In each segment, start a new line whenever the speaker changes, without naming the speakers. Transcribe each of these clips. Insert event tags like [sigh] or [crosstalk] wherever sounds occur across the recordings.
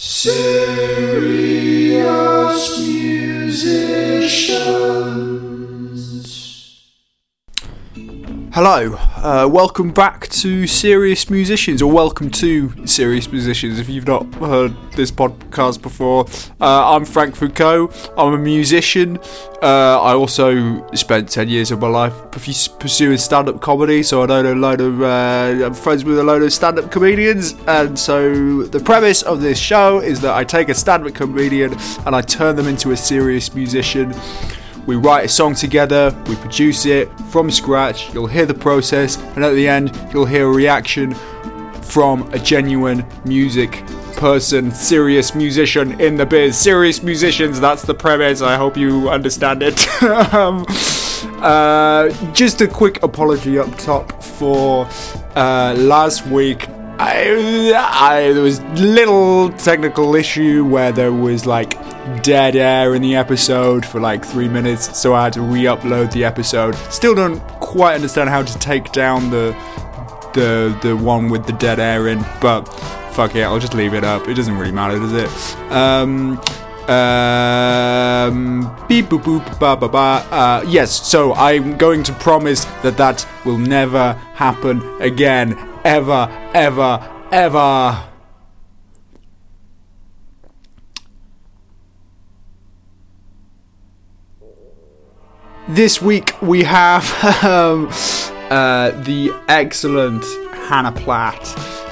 Serious musicians.
Hello, uh, welcome back to Serious Musicians, or welcome to Serious Musicians if you've not heard this podcast before. Uh, I'm Frank Foucault, I'm a musician. Uh, I also spent 10 years of my life pursuing stand up comedy, so I know a load of, uh, I'm friends with a load of stand up comedians, and so the premise of this show is that I take a stand up comedian and I turn them into a serious musician. We write a song together, we produce it from scratch, you'll hear the process, and at the end, you'll hear a reaction from a genuine music person, serious musician in the biz. Serious musicians, that's the premise. I hope you understand it. [laughs] um, uh, just a quick apology up top for uh, last week. I, I, there was little technical issue where there was like dead air in the episode for like three minutes, so I had to re-upload the episode. Still don't quite understand how to take down the the the one with the dead air in, but fuck it, I'll just leave it up. It doesn't really matter, does it? Um, um, beep boop boop ba ba ba. Uh, yes, so I'm going to promise that that will never happen again, ever, ever, ever. This week we have [laughs] um, uh, the excellent Hannah Platt.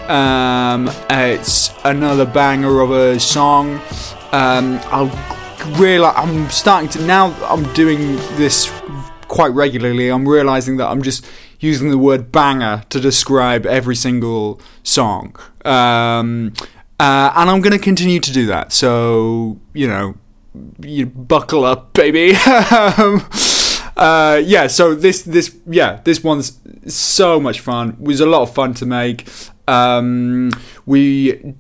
Um, it's another banger of a song. Um, I realize I'm starting to now. I'm doing this quite regularly. I'm realizing that I'm just using the word banger to describe every single song. Um, uh, and I'm going to continue to do that. So, you know, you buckle up, baby. [laughs] uh, yeah, so this this yeah this one's so much fun. Was a lot of fun to make. Um, we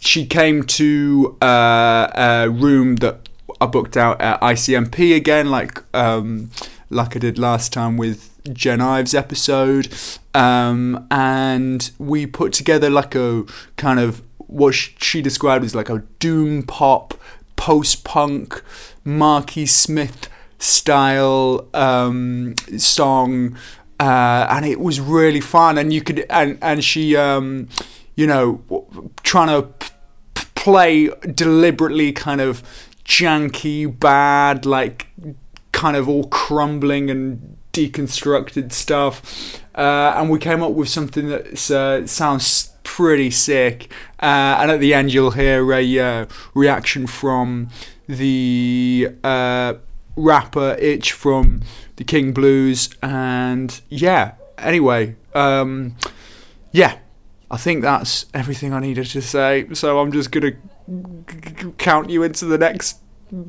she came to uh, a room that I booked out at ICMP again, like um, like I did last time with Jen Ives episode, um, and we put together like a kind of what she described as like a doom pop, post punk, Marky Smith style um, song, uh, and it was really fun. And you could and and she, um, you know, trying to p- play deliberately kind of janky, bad, like kind of all crumbling and deconstructed stuff. Uh, and we came up with something that uh, sounds pretty sick. Uh, and at the end, you'll hear a uh, reaction from the uh, rapper Itch from the King Blues, and yeah. Anyway, um, yeah, I think that's everything I needed to say. So I'm just gonna count you into the next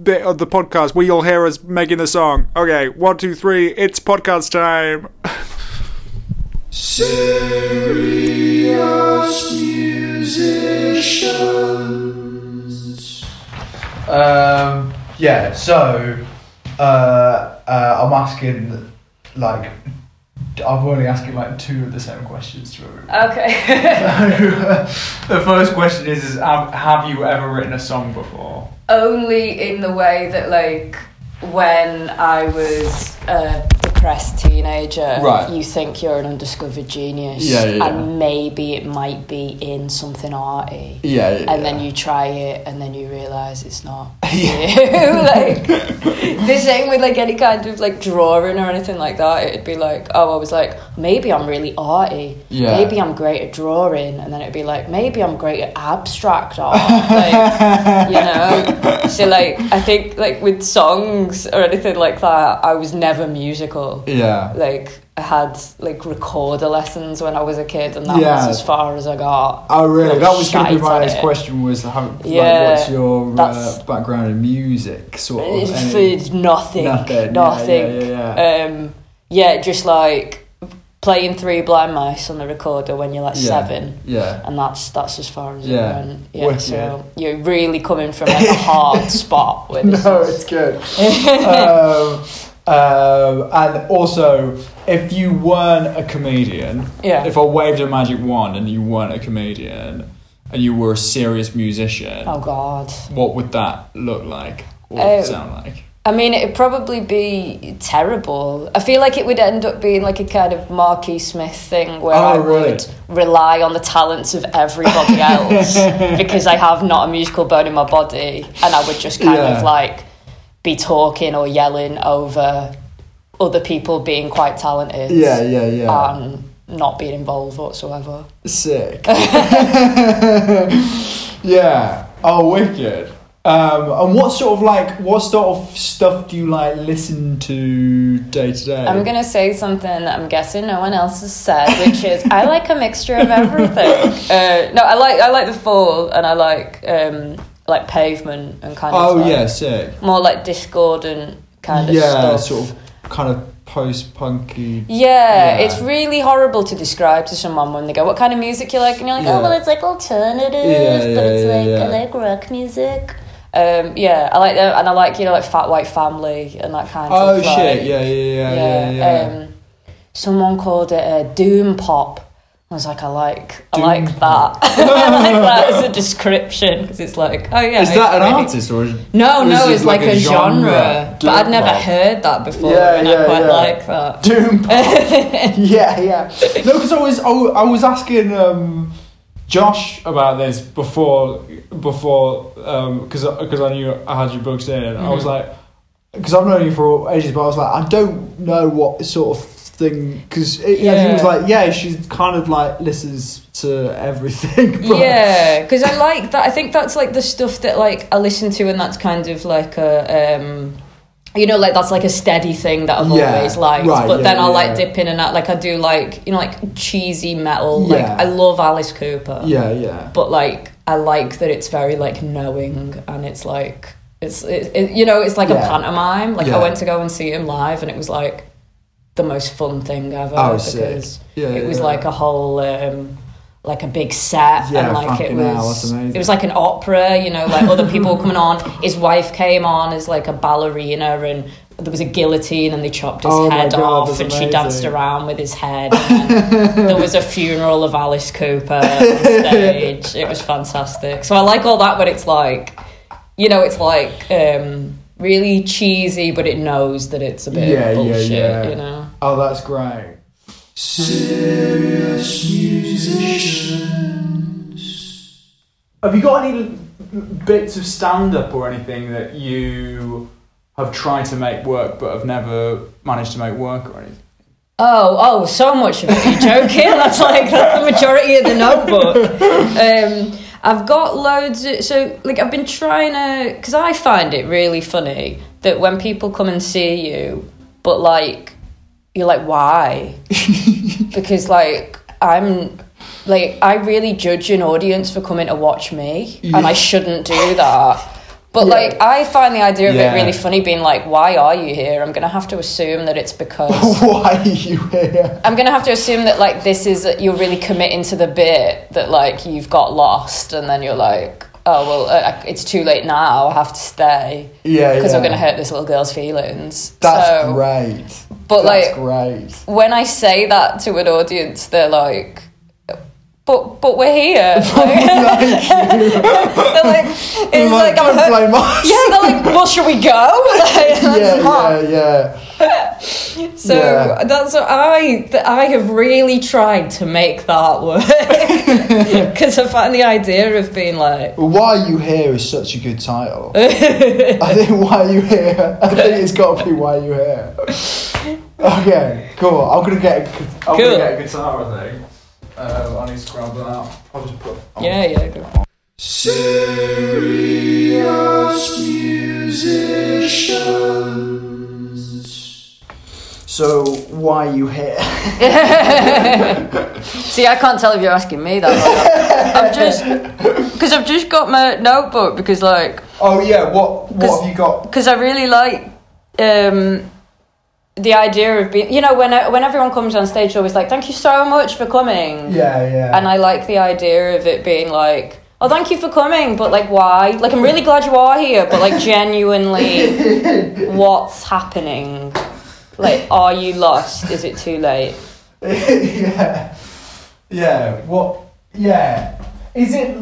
bit of the podcast where you'll hear us making the song. Okay, one, two, three, it's podcast time.
Serious musicians.
Um, yeah, so uh, uh, I'm asking, like, I'm only asking like two of the same questions to everyone.
Okay. [laughs]
the first question is, is have, have you ever written a song before?
Only in the way that, like, when I was a depressed teenager,
Right.
you think you're an undiscovered genius,
Yeah, yeah, yeah.
and maybe it might be in something arty.
Yeah.
And then you try it, and then you realise it's not [laughs] [laughs] like the same with like any kind of like drawing or anything like that. It'd be like, oh, I was like, maybe I'm really arty.
Yeah.
Maybe I'm great at drawing, and then it'd be like, maybe I'm great at abstract art. like, [laughs] you know. So like, I think like with songs or anything like that, I was never musical.
Yeah.
Like. I had like recorder lessons when I was a kid, and that
Yeah.
was as far as I got.
Oh really?
I'm
That was going to be my next question. Was how,
Yeah,
like, what's your uh, background in music? Sort of.
It's, it's nothing.
Nothing, yeah,
Nothing.
yeah, yeah,
Um, yeah, just like playing three blind mice on the recorder when you're like
Yeah.
seven.
Yeah.
And that's that's as far as
Yeah.
it went. Yeah,
Wicked.
so you're really coming from like a hard [laughs] spot with this.
No, it's good. um, um, and also, if you weren't a comedian,
Yeah.
if I waved a magic wand and you weren't a comedian, and you were a serious musician,
Oh God.
what would that look like? What would
Oh.
it sound like?
I mean, it'd probably be terrible. I feel like it would end up being like a kind of Marquis Smith thing where
Oh,
I
really?
would rely on the talents of everybody [laughs] else because I have not a musical bone in my body, and I would just kind
Yeah.
of like be talking or yelling over other people being quite talented.
yeah, yeah. Yeah.
And not being involved whatsoever.
Sick. [laughs] yeah. Oh, wicked. Um, and what sort of like what sort of stuff do you like listen to day to day?
I'm gonna say something that I'm guessing no one else has said, which is I [laughs] like a mixture of everything. Uh, no, I like I like the Fall and I like um, like Pavement and kind of stuff.
Oh
like,
yeah, sick.
more like discordant kind of
yeah,
stuff.
sort of kind of post punky.
Yeah,
Yeah.
it's really horrible to describe to someone when they go, "What kind of music you like?" and you're like,
Yeah.
"Oh, well, it's like alternative,
Yeah,
but it's like. I like rock music." Um, yeah, I like that, and I like you know like Fat White Family and that kind
Oh
of. Oh
shit! Yeah, yeah, yeah, yeah. yeah.
Um, someone called it uh, doom pop. I was like, I like, I like
pop.
that. [laughs] I like that as a [laughs] description because it's like, oh yeah.
is that an
really-
artist or? Is,
No,
or
no,
it
it's like, a genre.
Doom
but I'd never
pop?
heard that before,
Yeah,
and
yeah,
I quite
yeah.
like that.
Doom pop. [laughs] yeah, yeah. No, because I was I, I was asking um, Josh about this before before because because I knew I had you booked in. I was
Mhm.
like because I've known you for ages, but I was like I don't know what sort of thing because yeah. he was like yeah she's kind of like listens to everything. [laughs] but-
yeah, because I like that. I think that's like the stuff that like I listen to, and that's kind of like a. Um, you know, like that's like a steady thing that I've
Yeah,
always liked.
right,
but
yeah,
then I'll like
yeah.
dip in and out. Like I do like you know like cheesy metal. Like I love Alice Cooper.
yeah, yeah.
But like I like that it's very like knowing and it's like it's it, it, you know it's like a pantomime. Like. I went to go and see him live and it was like the most fun thing ever
Oh,
because
Yeah,
it was like a whole um like a big set
Yeah,
and like it
hell,
was it was like an opera you know like other people were coming on. His wife came on as like a ballerina and there was a guillotine and they chopped his
Oh
head
God,
off and she danced around with his head. And there was a funeral of Alice Cooper on stage. It was fantastic. So I like all that but it's like you know it's like um really cheesy but it knows that it's a bit
Yeah, yeah, yeah.
you know?
Oh, that's great.
Serious musicians.
Have you got any bits of stand up or anything that you have tried to make work but have never managed to make work or anything?
Oh, oh, so much of it. You're joking? [laughs] that's like that's the majority of the notebook. Um, I've got loads. Of, so, like, I've been trying to because I find it really funny that when people come and see you, but like, you're like, why? [laughs] because like I'm like I really judge an audience for coming to watch me, and I shouldn't do that. But
Yeah.
like, I find the idea of
Yeah.
it really funny. Being like, why are you here? I'm gonna have to assume that it's because. [laughs]
Why are you here?
I'm gonna have to assume that like this is you're really committing to the bit that like you've got lost and then you're like oh well uh, it's too late now I have to stay
Yeah,
because
yeah.
I'm gonna hurt this little girl's feelings.
That's
so,
great.
But
That's
like
great.
when I say that to an audience, they're like. But but we're here. [laughs] Like, [laughs] they're like, it's like, I'm
don't
hurt- yeah. They're like, well, should we go? [laughs] Like,
yeah, yeah, yeah. [laughs]
So
Yeah.
that's what I th- I have really tried to make that work because [laughs] [laughs] I find the idea of being like
Why Are You Here is such a good title. I think Why Are You Here? I think it's got to be Why Are You Here. Okay, cool. I'm gonna get. A, I'm
Cool.
gonna get a guitar. I think. Um, I need to grab that out. I'll just put. I'll-
yeah yeah go.
Serious musicians.
So why are you here? [laughs]
See, I can't tell if you're asking me that. I'm just [laughs] because I've just got my notebook because like
Oh yeah. What What have you got?
because I really like um, the idea of being you know when when everyone comes on stage always like thank you so much for coming
Yeah, yeah.
and I like the idea of it being like, oh, thank you for coming, but like, why? Like, I'm really glad you are here, but like, [laughs] genuinely, what's happening? Like, are you lost? Is it too late? [laughs]
yeah. Yeah. What? Yeah. Is it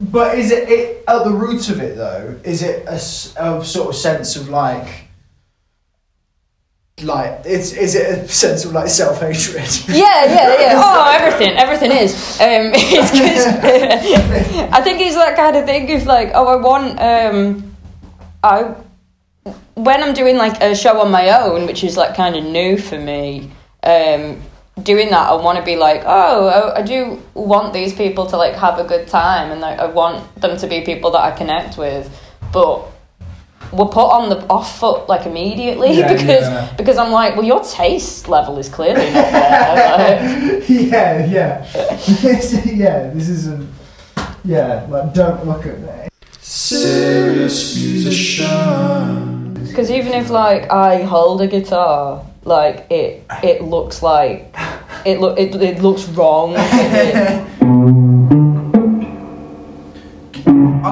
But is it, it at the root of it though? Is it a, a sort of sense of like, like it's is it a sense of like self hatred? [laughs]
Yeah, yeah, yeah. [laughs] Oh, everything, everything is. Um, I think it's that kind of thing of like, oh, I want, um, I, when I'm doing like a show on my own, which is like kind of new for me, um, doing that, I want to be like, oh, I, I do want these people to like have a good time, and like, I want them to be people that I connect with, but we're put on the off foot like immediately
Yeah, [laughs]
because
yeah.
because I'm like, well, your taste level is clearly not there. Like, [laughs]
yeah, yeah, [laughs] yeah. This isn't. Yeah, like don't look at me.
Serious musician.
Because even if like I hold a guitar, like it it looks like it look it, it looks wrong. [laughs]
I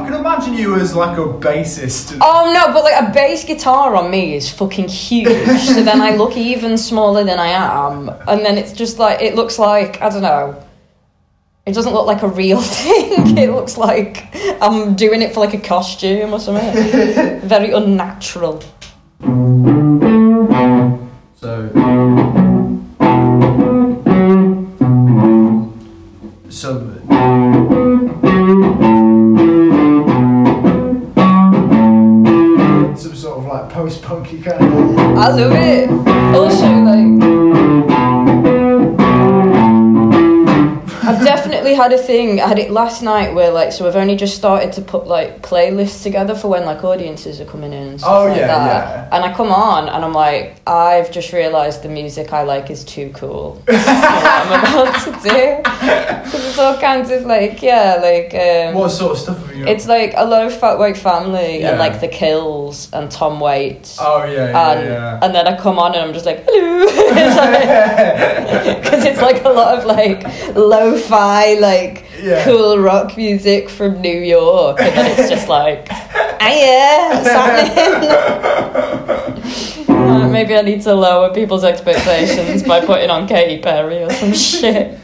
can imagine you as like a bassist.
oh no, but like a bass guitar on me is fucking huge. so then I look even smaller than I am, and then it's just like it looks like I don't know. It doesn't look like a real [laughs] thing. It looks like I'm doing it for like a costume or something. [laughs] Very unnatural.
So. So. Some sort of like post-punky kind of.
I love it. Also, had a thing. I had it last night where, like, so we've only just started to put like playlists together for when like audiences are coming in and stuff
Oh,
like
yeah,
that.
yeah.
And I come on and I'm like, I've just realised the music I like is too cool. [laughs] for what I'm about to do because it's all kinds of like, yeah, like. Um,
What sort of stuff have you?
it's like a lot of Fat White Family
Yeah.
and like The Kills and Tom Waits.
oh yeah, yeah,
and,
yeah.
and then I come on and I'm just like, hello. [laughs] Because [laughs] it's like a lot of like lo fi, like
Yeah.
cool rock music from New York. And then it's just [laughs] like, what's happening? [laughs] Uh, Maybe I need to lower people's expectations by putting on Katy Perry or some [laughs] shit.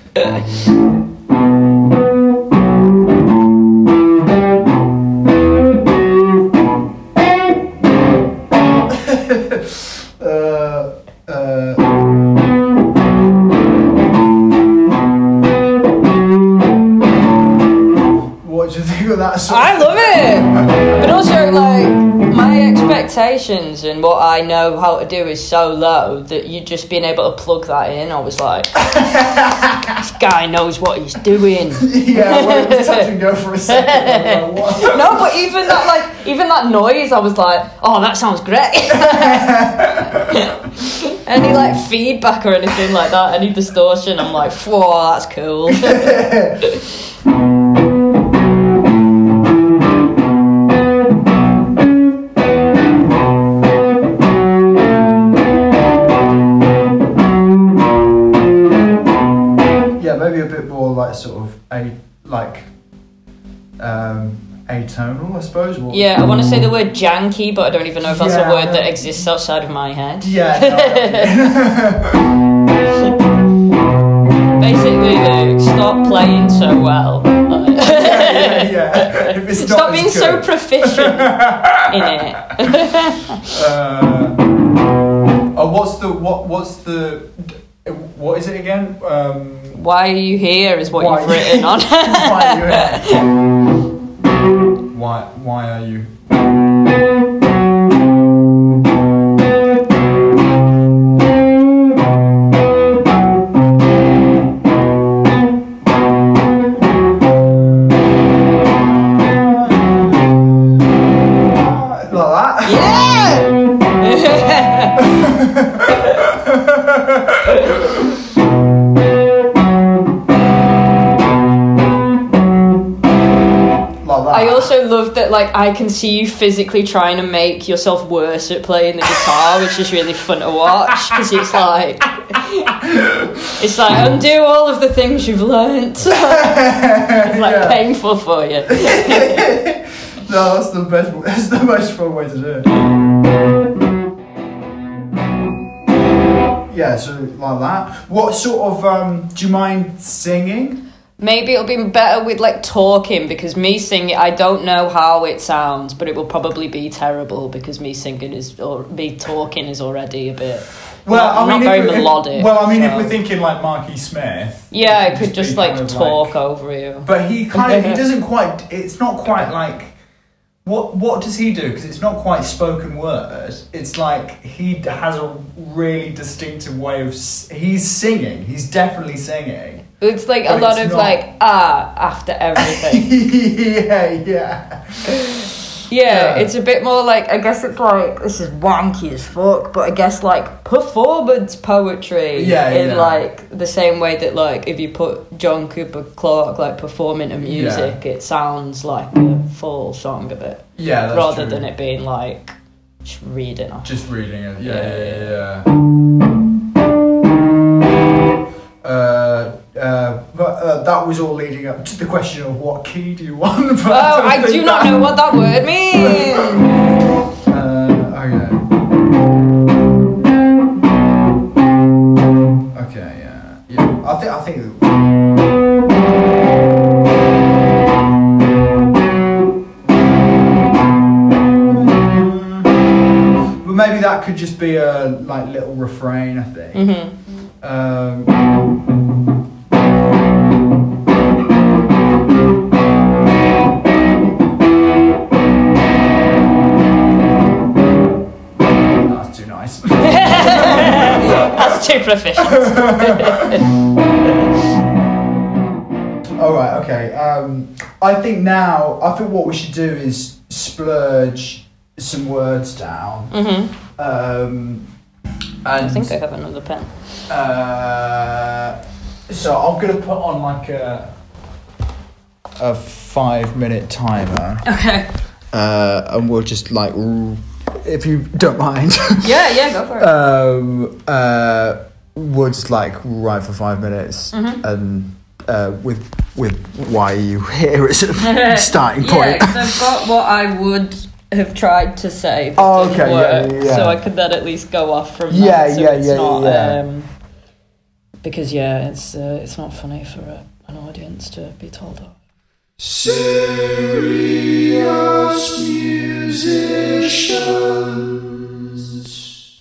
Expectations and what I know how to do is so low that you just being able to plug that in, I was like, [laughs] this guy knows what he's doing. [laughs]
yeah, I went to touch and go for a second. Like. [laughs]
No, but even that, like, even that noise, I was like, oh, that sounds great. any like feedback or anything like that, any distortion, I'm like, whoa, that's cool.
Bit more like sort of a like um atonal, I suppose. Or,
yeah, I want to say the word janky, but I don't even know if that's
Yeah,
a word that exists outside of my head.
Yeah. no, [laughs]
Basically, like, stop playing so well. Like-
yeah, yeah. If it's not
Stop
as
being so proficient [laughs] in it.
Uh, oh, what's the what? What's the what is it again? Um,
Why are you here is what you've written [laughs] on.
why are you here? [laughs] Why? Why are you? Like
I can see you physically trying to make yourself worse at playing the guitar, which is really fun to watch because it's like it's like undo all of the things you've learnt. [laughs] it's like
Yeah.
painful for you. [laughs]
No, that's the best. That's the most fun way to do it. Yeah, so like that. What sort of um? Do you mind singing?
Maybe it'll be better with like talking because me singing, I don't know how it sounds, but it will probably be terrible because me singing is or me talking is already a bit.
Well,
not,
I mean,
not very
if, if-
melodic.
well, I mean, if
so-
we're thinking like Marky Smith,
yeah,
it
could just
be
like talk over you.
But he kind of he [laughs] doesn't quite. It's not quite like what what does he do? Because it's not quite spoken word. It's like he has a really distinctive way of. s- He's singing. He's definitely singing.
It's like a lot of
not-
like ah after everything. [laughs]
yeah, yeah.
Yeah,
Yeah.
it's a bit more like I guess it's like this is wonky as fuck, but I guess like performance poetry.
Yeah,
in
yeah.
like the same way that like if you put John Cooper Clarke like performing a music, it sounds like a full song of it,
Yeah, that's
rather
true.
than it being like just reading off.
Just reading it. Yeah,
Yeah,
yeah, yeah. Uh, uh, but uh, that was all leading up to the question of what key do you want.
Oh,
don't
I do not know what that word means.
Uh, okay. Okay. Yeah. Yeah. I think. I think. But maybe that could just be a like little refrain. I think.
hmm
Um,
proficient. [laughs]
All right, okay. Um, I think now, I think what we should do is splurge some words down.
hmm
Um, and
I think I have another pen.
Uh, so I'm gonna put on like a a five minute timer,
Okay.
uh, and we'll just like, if you don't mind,
Yeah, yeah, go for it. [laughs]
um, uh, we'll just like write for five minutes,
Mhm.
and uh, with with why are you here as a [laughs] starting point.
Yeah,
point.
'cause I've got what I would have tried to say. That
Oh,
didn't
okay, yeah,
work,
yeah, yeah.
So I could then at least go off from
Yeah,
that. So
yeah,
it's
yeah,
not,
yeah.
Um, because yeah, it's uh, it's not funny for a, an audience to be told off.
Serious musicians.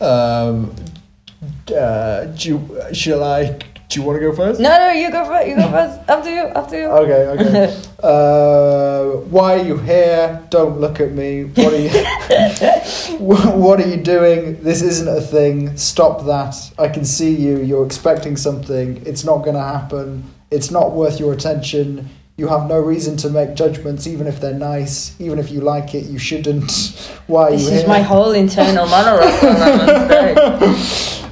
Um, uh, do you, shall I? Do you want to go first?
No, no, you go first. You go first. After you. After you.
Okay, okay. [laughs] uh, why are you here? Don't look at me. What are you? [laughs] [laughs] What are you doing? This isn't a thing. Stop that. I can see you. You're expecting something. It's not going to happen. It's not worth your attention. You have no reason to make judgments, even if they're nice. Even if you like it, you shouldn't. Why are
This
you
is my whole internal monologue.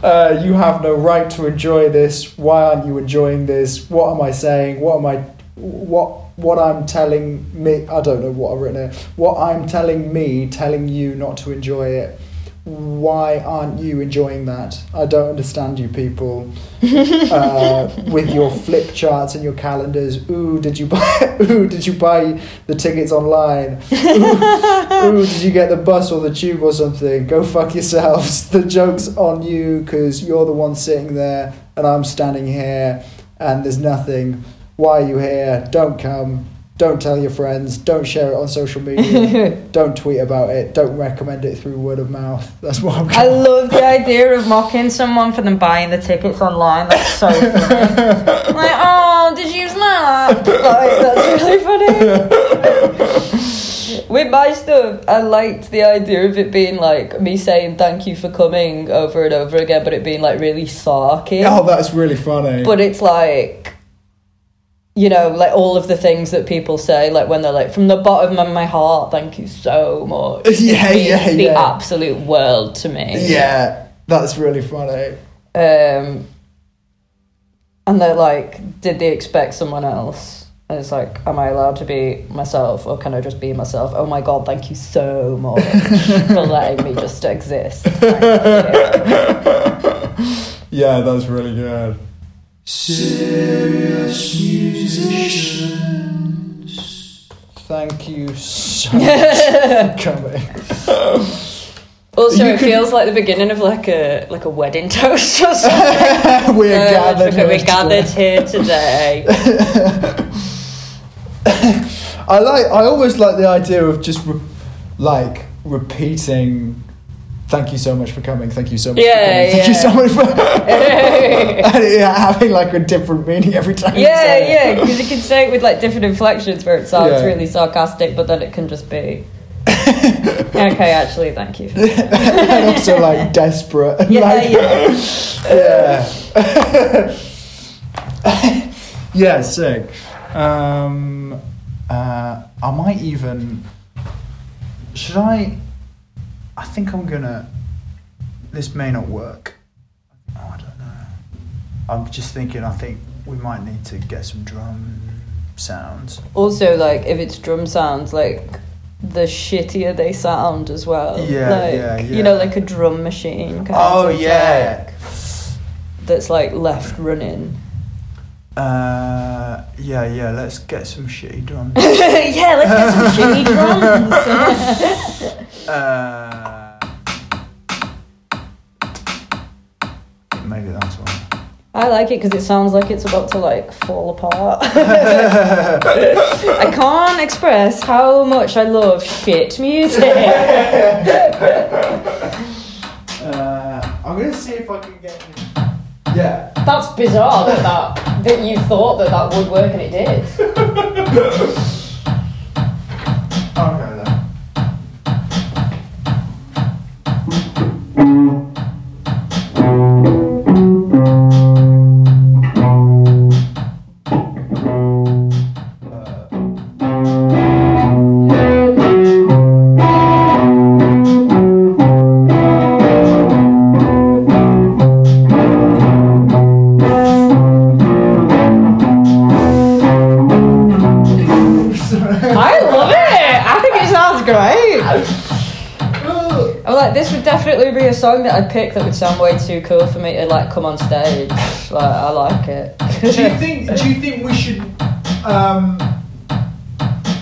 Uh, you have no right to enjoy this. Why aren't you enjoying this? What am I saying? What am I? What what I'm telling me? I don't know what I've written here. What I'm telling me, telling you not to enjoy it. Why aren't you enjoying that? I don't understand you people. [laughs] uh, with your flip charts and your calendars. Ooh, did you buy? [laughs] Ooh, did you buy the tickets online? Ooh, [laughs] ooh, did you get the bus or the tube or something? Go fuck yourselves. The joke's on you because you're the one sitting there and I'm standing here and there's nothing. Why are you here? Don't come. Don't tell your friends. Don't share it on social media. [laughs] don't tweet about it. Don't recommend it through word of mouth. That's what I'm
I love the [laughs] idea of mocking someone for them buying the tickets online. That's so funny. [laughs] like, oh, did you use that? Like, that's really funny. With my stuff, I liked the idea of it being like me saying thank you for coming over and over again, but it being like really sarky.
Oh, that's really funny.
But it's like, you know, like all of the things that people say, like when they're like, from the bottom of my heart, thank you so much. [laughs]
Yeah,
means
yeah,
the
yeah.
absolute world to me.
yeah, that's really funny.
Um, and they're like, did they expect someone else? And it's like, am I allowed to be myself or can I just be myself? Oh my god, thank you so much [laughs] for letting me just exist. [laughs]
Yeah, that's really good.
Serious musicians.
Thank you so [laughs] much for coming.
Also,
You
it
could-
feels like the beginning of like a like a wedding [laughs] toast or something. [laughs]
We're
Uh,
gathered.
look, we're
here
gathered
today.
here today.
I like. I always like the idea of just re- like repeating. Thank you so much for coming. Thank you so much.
Yeah,
for coming. Thank you so much for. [laughs] [laughs] it having like a different meaning every time. you
Yeah,
say
yeah, because you can say it with like different inflections where it sounds
Yeah.
really sarcastic, but then it can just be. [laughs] okay, actually, thank you.
And also like desperate. and,
Yeah,
like,
yeah.
yeah. yeah, sick. Um, uh, I might even. Should I? I think I'm gonna. This may not work. Oh, I don't know. I'm just thinking. I think we might need to get some drum sounds.
Also, like if it's drum sounds, like the shittier they sound as well.
Yeah,
like,
yeah,
You know, like a drum machine. Kind
Oh yeah.
like, that's like left running.
Uh, yeah, yeah. Let's get some shitty drums. [laughs]
yeah, let's get some shitty [laughs] drums. [laughs]
Uh, maybe that's one.
I like it because it sounds like it's about to like fall apart. [laughs] I can't express how much I love shit music.
Uh, I'm gonna see if I can get. Yeah.
That's bizarre that, that that you thought that that would work and it did. [laughs] a song that I'd pick that would sound way too cool for me to like come on stage. Like, I like it.
do you think? Do you think we should um,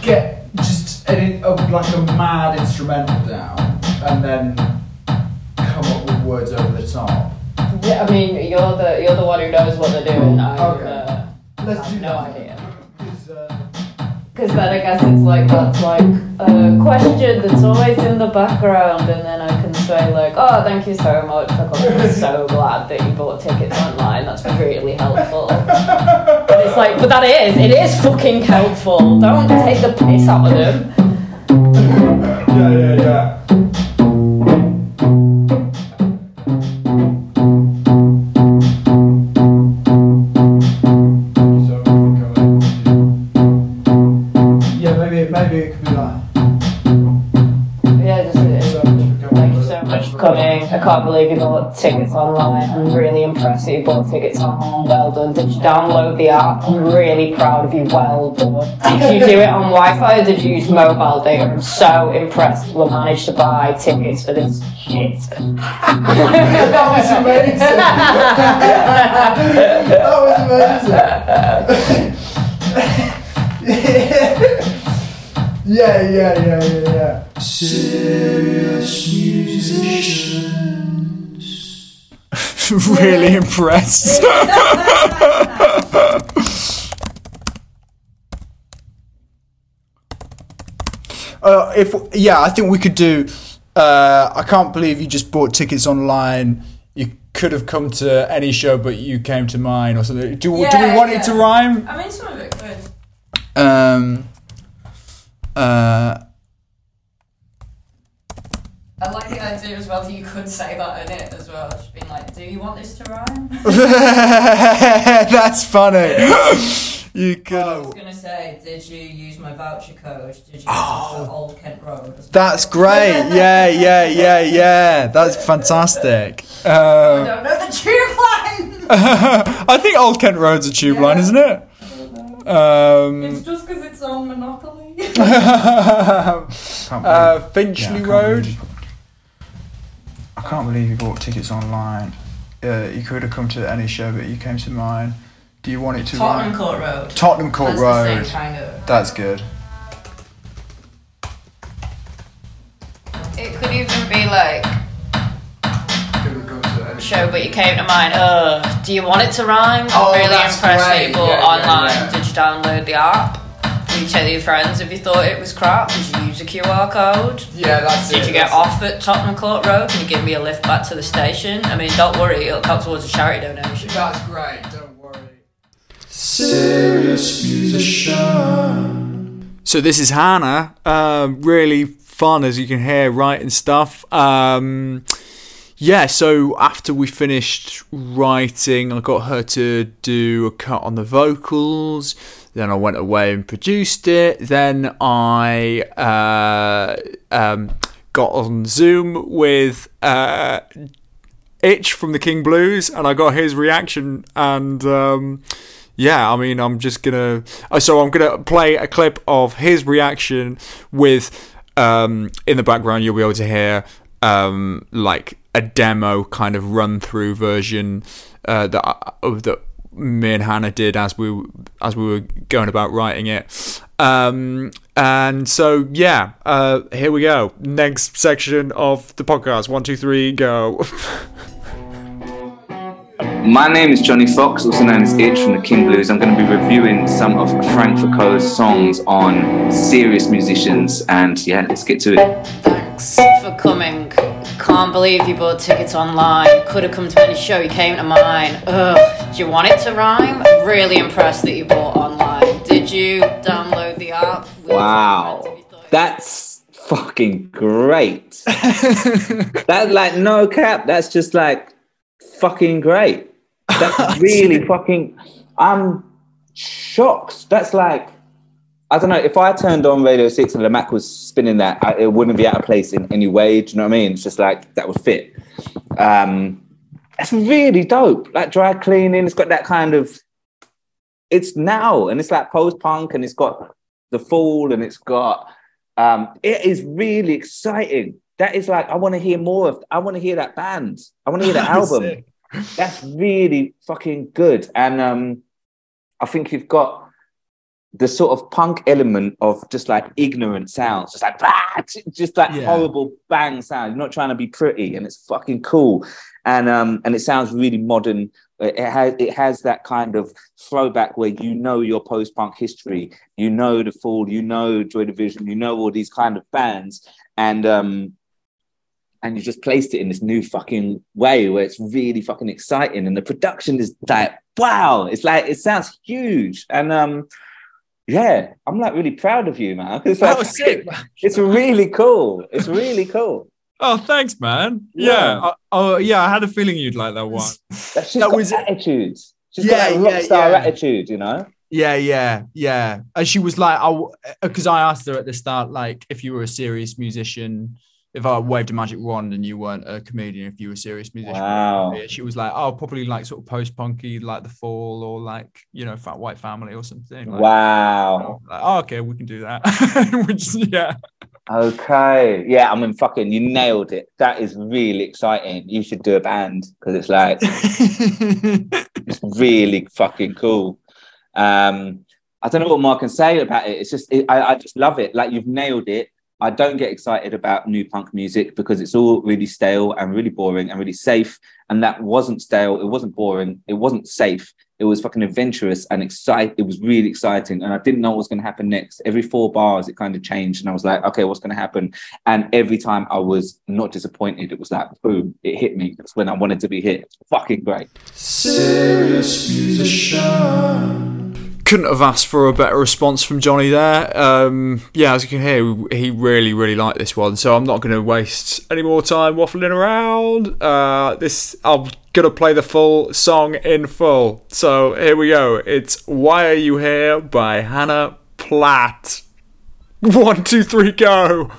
get just an, a, like a mad instrumental down and then come up with words over the top?
Yeah, I mean, you're the you're the one who knows what they're doing. I
Okay.
uh,
Let's
have
do
no
that.
idea.
'Cause, uh,
Because then I guess it's like that's like a question that's always in the background, and then I like, "Oh, thank you so much for coming. I'm so glad that you bought tickets online. That's really helpful." And it's like, but that is, it is fucking helpful. Don't take the piss out of them.
yeah, yeah. Yeah,
can't believe you bought tickets online. I'm really impressed that you bought tickets online. Well done. Did you download the app? I'm really proud of you. Well done. Did you do it on Wi-Fi or did you use mobile data? I'm so impressed you managed to buy tickets for this shit. [laughs]
That was amazing. [laughs] that was amazing. [laughs] yeah, yeah, yeah, yeah, yeah.
Serious musicians. [laughs]
really [laughs] impressed. [laughs] uh, if yeah, I think we could do. Uh, I can't believe you just bought tickets online. You could have come to any show, but you came to mine or something. Do, do we
Yeah,
want it to rhyme?
I mean, some of it could.
Um. Uh.
I like the idea as well that you could say that in it as well. Just being like, do you want this to rhyme? [laughs] [laughs]
That's funny. [laughs] you
I was gonna say, did you use my voucher code? Did you use it for Old Kent Road?
That's great. Yeah, yeah, yeah, yeah. That's fantastic.
I
Um,
don't know the tube line.
I think Old Kent Road's a tube line, isn't it? Um, it's
just because it's on Monopoly.
uh, Finchley
Yeah, I
Road.
I can't believe you bought tickets online. Uh, you could have come to any show, but you came to mine. Do you want it to
Tottenham
rhyme?
Court Road.
Tottenham Court
That's
Road.
the same kind of.
That's good.
It could even be like show, but you came to mine. Ugh. Do you want it to rhyme?
Oh,
really
that's
impressed that you bought
Yeah, yeah,
online.
yeah.
Did you download the app? Did you tell your friends if you thought it was crap? Did you use a QR code?
Yeah, that's
Did
it.
you get
that's
off at Tottenham Court Road? Can you give me a lift back to the station? I mean, don't worry, it'll count towards a charity donation.
it. That's great. Don't worry.
Serious musician.
So this is Hannah. Um, really fun, as you can hear, writing stuff. Um, yeah. So after we finished writing, I got her to do a cut on the vocals. Then I went away and produced it. Then I uh, um, got on Zoom with uh, Itch from the King Blues, and I got his reaction. And um, yeah, I mean, I'm just gonna. uh, So I'm gonna play a clip of his reaction with. Um, in the background, you'll be able to hear um, like a demo kind of run through version uh, that I- of that me and Hannah did as we as we were going about writing it. Um, and so yeah, uh, here we go. Next section of the podcast. One, two, three, go. [laughs]
My name is Jonny Fox, also known as Itch from the King Blues. I'm going to be reviewing some of Frank Foucault's songs on serious musicians, and yeah, let's get to it.
Thanks for coming. Can't believe you bought tickets online. Could have come to any show, you came to mine. Ugh, do you want it to rhyme? Really impressed that you bought online. Did you download the app? Will you tell your
Wow,
friends if you thought it-
that's fucking great. [laughs] that's like no cap. That's just like fucking great. That's [laughs] really fucking. I'm shocked. That's like. I don't know. If I turned on Radio 6 and Lamacq was spinning that, I, it wouldn't be out of place in any way. Do you know what I mean? It's just like that would fit. Um, it's really dope. Like dry cleaning, it's got that kind of. It's now and it's like post punk and it's got the fall and it's got. Um, it is really exciting. That is like I want to hear more of. I want to hear that band. I want to hear that [laughs] album.
Sick.
That's really fucking good. And um, I think you've got the sort of punk element of just like ignorant sounds, just like "Bah!" just like
Yeah.
horrible bang sound. You're not trying to be pretty, and it's fucking cool. And um, and it sounds really modern. It has it has that kind of throwback where you know your post punk history, you know the Fall, you know Joy Division, you know all these kind of bands, and um, and you just placed it in this new fucking way where it's really fucking exciting and the production is like wow it's like it sounds huge and um yeah i'm like really proud of you man [laughs] it's
That was sick. [laughs]
it's really cool it's really cool
Oh, thanks, man.
Yeah.
Oh, yeah. I had a feeling you'd like that one.
that's just
That was-
attitude she's
Yeah,
got that rock
yeah,
star
yeah.
attitude you know
Yeah, yeah, yeah. And she was like, I, because I asked her at the start, like, if you were a serious musician, if I waved a magic wand and you weren't a comedian, if you were a serious musician.
Wow.
She was like, oh, probably like sort of post punky, like The Fall or like, you know, Fat White Family or something. Like,
wow
like, oh, okay, we can do that. [laughs] Which, yeah.
okay yeah i mean fucking you nailed it that is really exciting you should do a band because it's like [laughs] it's really fucking cool. Um, I don't know what more I can say about it. It's just, it, I, I just love it. Like you've nailed it. I don't get excited about new punk music because it's all really stale and really boring and really safe. And that wasn't stale. It wasn't boring. It wasn't safe. It was fucking adventurous and excite. It was really exciting, and I didn't know what was going to happen next. Every four bars, it kind of changed, and I was like, okay, what's going to happen? And every time I was not disappointed. It was like, boom, it hit me. That's when I wanted to be hit. Fucking great.
Serious musician.
Couldn't have asked for a better response from Jonny there. Um, yeah, as you can hear, he really, really liked this one. So I'm not going to waste any more time waffling around. Uh, this I'm gonna play the full song in full. So here we go. It's "Why Are You Here" by Hannah Platt. [laughs] One, two, three, go.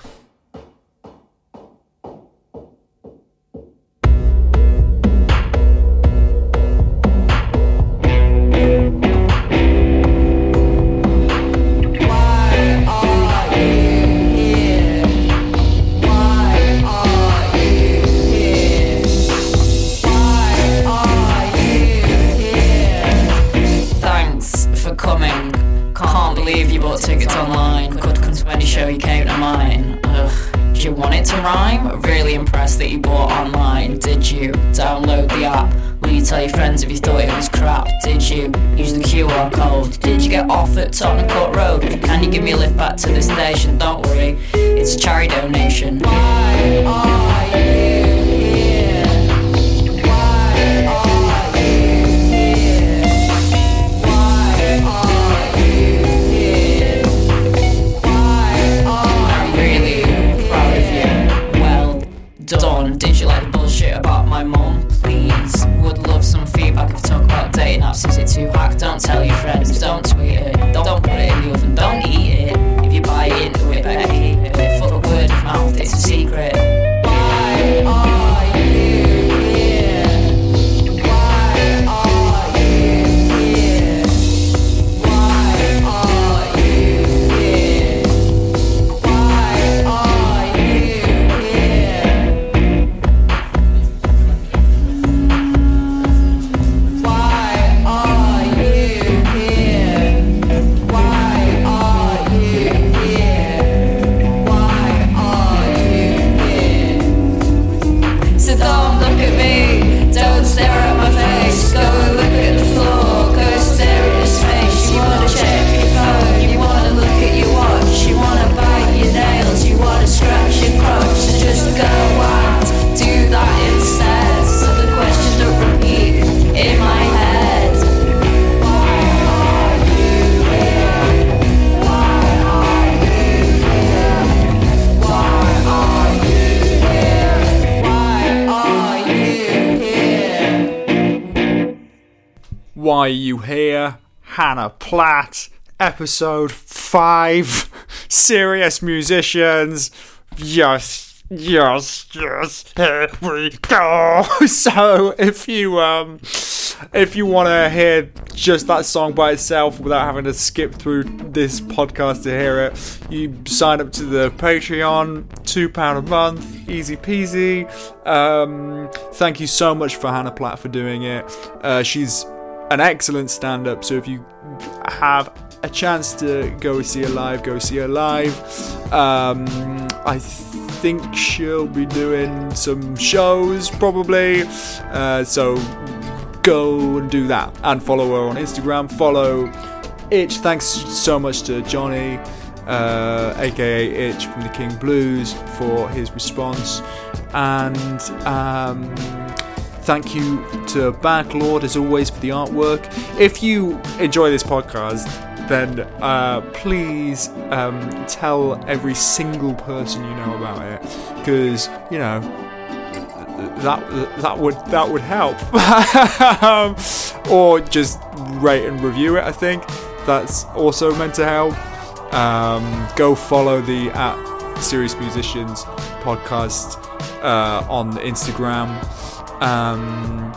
Show you came to mine. Ugh. Do you want it to rhyme? Really impressed that you bought online. Did you download the app? Will you tell your friends if you thought it was crap? Did you use the QR code? Did you get off at Tottenham Court Road? Can you give me a lift back to the station? Don't worry, it's a charity donation. Why Is it too hot? Don't tell your friends. Don't tweet it. Don't, put it in the oven. Don't eat it. Here?
Hannah Platt, episode 5. [laughs] Serious musicians. Yes, yes, yes, here we go. [laughs] So if you um if you wanna hear just that song by itself without having to skip through this podcast to hear it, you sign up to the Patreon, two pound a month, easy peasy. Um, thank you so much for Hannah Platt for doing it. Uh, she's an excellent stand up. So if you have a chance to go see her live, go see her live. Um, I think she'll be doing some shows probably. Uh, so go and do that and follow her on Instagram. Follow Itch. Thanks so much to Jonny, uh, aka Itch from the King Blues, for his response. And um, Thank you to Backlord as always for the artwork. If you enjoy this podcast, then uh, please um, tell every single person you know about it, because you know that that would that would help. um, [laughs] or just rate and review it. I think that's also meant to help. Um, go follow the at Serious Musicians podcast uh, on Instagram. Um,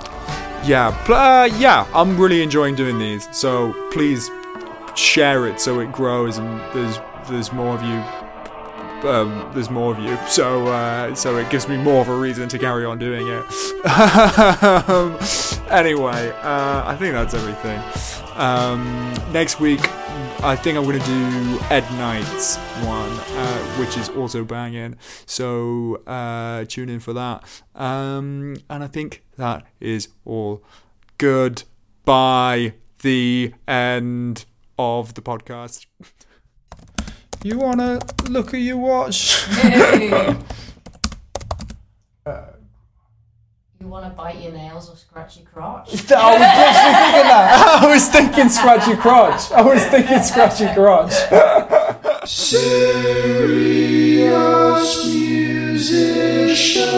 yeah, uh, yeah, I'm really enjoying doing these. So please share it so it grows and there's there's more of you. Um, there's more of you, so uh, so it gives me more of a reason to carry on doing it. um, [laughs] anyway, uh, I think that's everything. Um, next week, I think I'm gonna do Ed Knight's one, uh, which is also banging. So uh, tune in for that. Um, and I think that is all good. By the end of the podcast. [laughs] You wanna look at your watch? [laughs]
You want to bite your nails or scratch your crotch? [laughs]
I was literally thinking that. [laughs] I was thinking scratchy crotch. I was thinking scratchy crotch.
Serious musician.